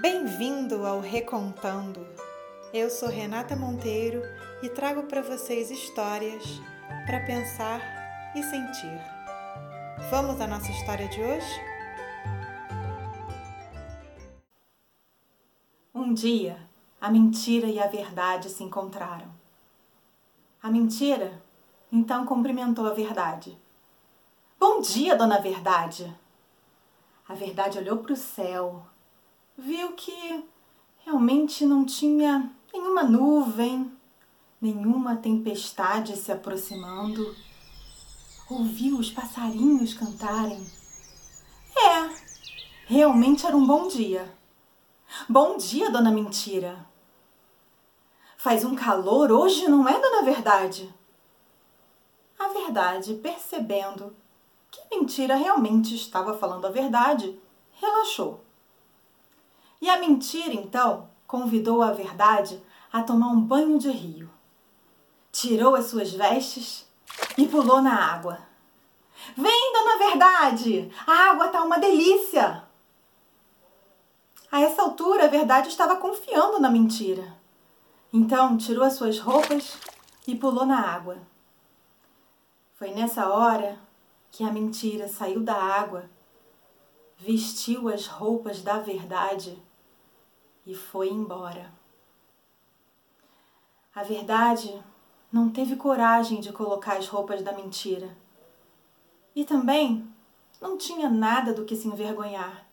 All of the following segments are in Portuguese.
Bem-vindo ao Recontando. Eu sou Renata Monteiro e trago para vocês histórias para pensar e sentir. Vamos à nossa história de hoje? Um dia, a mentira e a verdade se encontraram. A mentira então cumprimentou a verdade. Bom dia, dona Verdade! A verdade olhou para o céu, viu que realmente não tinha nenhuma nuvem, nenhuma tempestade se aproximando. Ouviu os passarinhos cantarem. É, realmente era um bom dia. Bom dia, dona Mentira. Faz um calor hoje, não é, dona Verdade? A verdade, percebendo que mentira realmente estava falando a verdade, relaxou. E a mentira, então, convidou a verdade a tomar um banho de rio. Tirou as suas vestes e pulou na água. Vem, dona Verdade! A água tá uma delícia! A essa altura, a verdade estava confiando na mentira. Então, tirou as suas roupas e pulou na água. Foi nessa hora que a mentira saiu da água, vestiu as roupas da verdade e foi embora. A verdade não teve coragem de colocar as roupas da mentira. E também não tinha nada do que se envergonhar.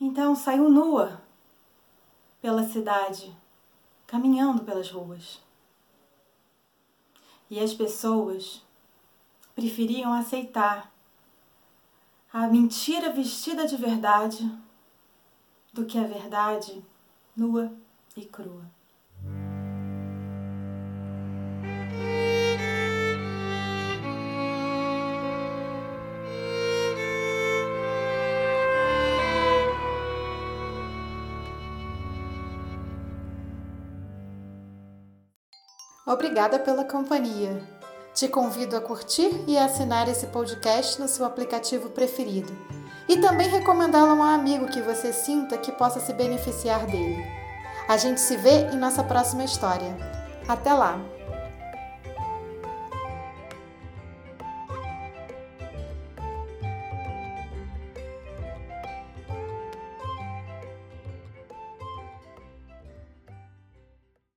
Então saiu nua pela cidade, caminhando pelas ruas. E as pessoas preferiam aceitar a mentira vestida de verdade do que a verdade nua e crua. Obrigada pela companhia. Te convido a curtir e assinar esse podcast no seu aplicativo preferido e também recomendá-lo a um amigo que você sinta que possa se beneficiar dele. A gente se vê em nossa próxima história. Até lá!